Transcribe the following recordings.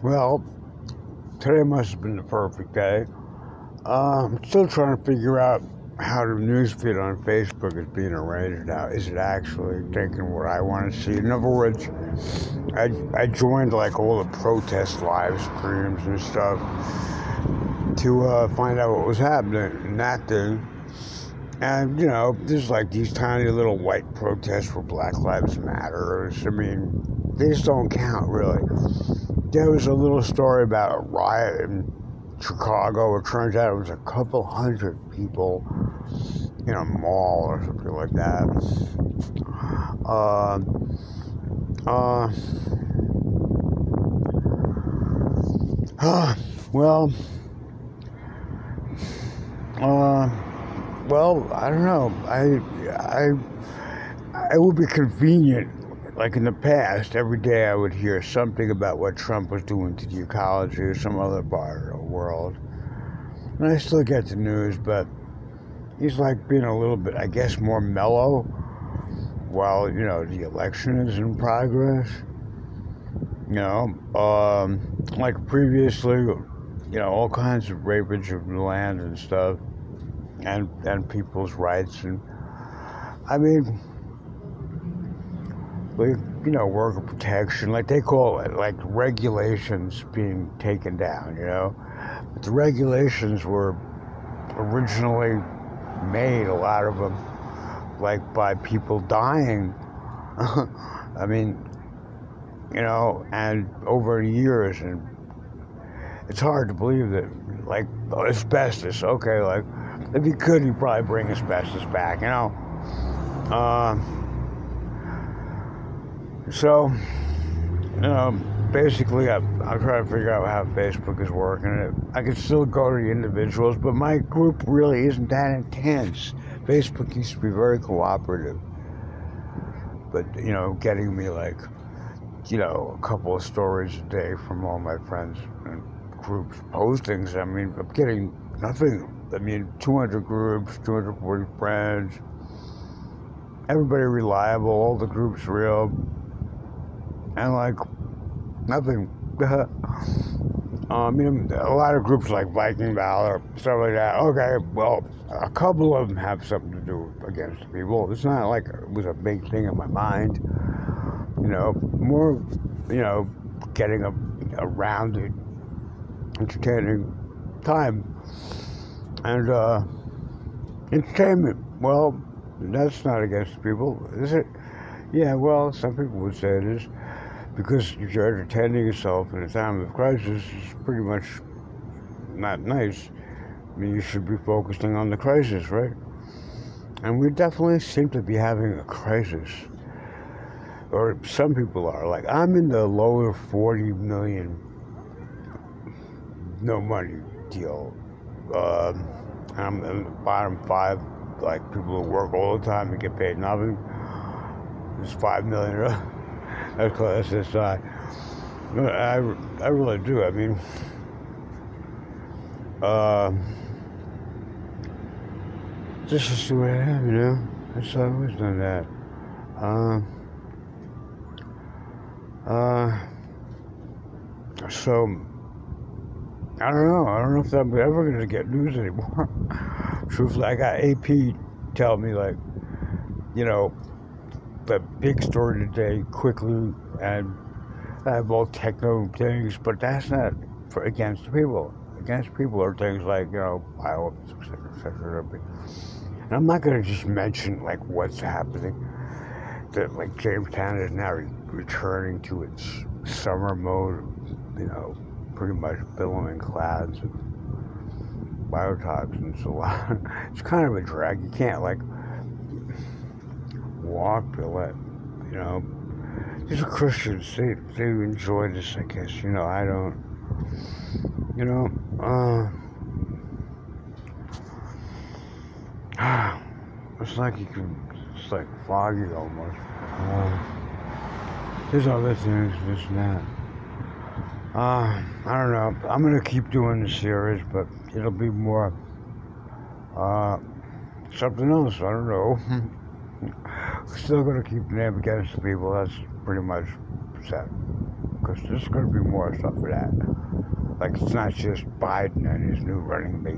Well, today must have been the perfect day. Uh, I'm still trying to figure out how the newsfeed on Facebook is being arranged now. Is it actually taking what I want to see? In other words, I, I joined like all the protest live streams and stuff to uh, find out what was happening in that thing. And, you know, there's like these tiny little white protests for Black Lives Matter. I mean, they just don't count, really. There was a little story about a riot in Chicago. It turns out it was a couple hundred people in a mall or something like that. Uh, uh, uh, well, uh, well, I don't know. I, I, it would be convenient. Like in the past, every day I would hear something about what Trump was doing to the ecology or some other part of the world. And I still get the news, but he's like being a little bit, I guess, more mellow while, you know, the election is in progress. You know, um, like previously, you know, all kinds of rapage of land and stuff and and people's rights and I mean we you know worker protection like they call it like regulations being taken down you know? But the regulations were originally made a lot of them like by people dying. I mean you know and over the years and it's hard to believe that like asbestos okay like if he could, he'd probably bring asbestos back, you know. Uh, so, you know, basically, I, I'm trying to figure out how Facebook is working. I can still go to the individuals, but my group really isn't that intense. Facebook used to be very cooperative, but you know, getting me like, you know, a couple of stories a day from all my friends and groups postings. I mean, I'm getting nothing I mean, 200 groups, 240 friends, everybody reliable, all the groups real, and like nothing. I mean, a lot of groups like Viking Valor, stuff like that. Okay, well, a couple of them have something to do against people. It's not like it was a big thing in my mind. You know, more, you know, getting a, a rounded, entertaining time. And uh, entertainment, well, that's not against people, is it? Yeah, well, some people would say it is. Because you're entertaining yourself in a time of crisis, it's pretty much not nice. I mean, you should be focusing on the crisis, right? And we definitely seem to be having a crisis. Or some people are. Like, I'm in the lower 40 million no money deal um, I'm in the bottom five, like people who work all the time and get paid nothing. It's five million. That's close. That's uh, I, I really do. I mean, uh, this is the way I am, you know. That's how I've always done that. Uh, uh, so I don't know. I don't know if I'm ever going to get news anymore. Truthfully, I got AP tell me, like, you know, the big story today quickly, and I have all techno things, but that's not for against people. Against people are things like, you know, etc. And I'm not going to just mention, like, what's happening. That, like, Jamestown is now re- returning to its summer mode, you know, pretty much billowing clouds of biotoxins. A lot. It's kind of a drag. You can't like walk to let you know. These are Christians. They they enjoy this. I guess you know. I don't. You know. Uh, it's like you can. It's like foggy almost. Uh, there's other things, this and that. Uh, I don't know. I'm gonna keep doing the series, but it'll be more uh, something else. I don't know. Still gonna keep name against the people. That's pretty much set. because there's going to be more stuff for that. Like it's not just Biden and his new running mate,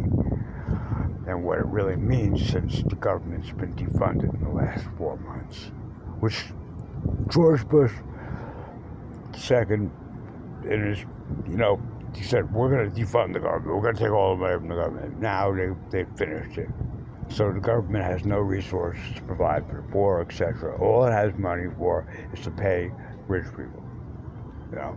and what it really means since the government's been defunded in the last four months, which George Bush second in his, you know, he said we're going to defund the government. We're going to take all the money from the government. Now they they finished it. So the government has no resources to provide for the poor, etc. All it has money for is to pay rich people. You know.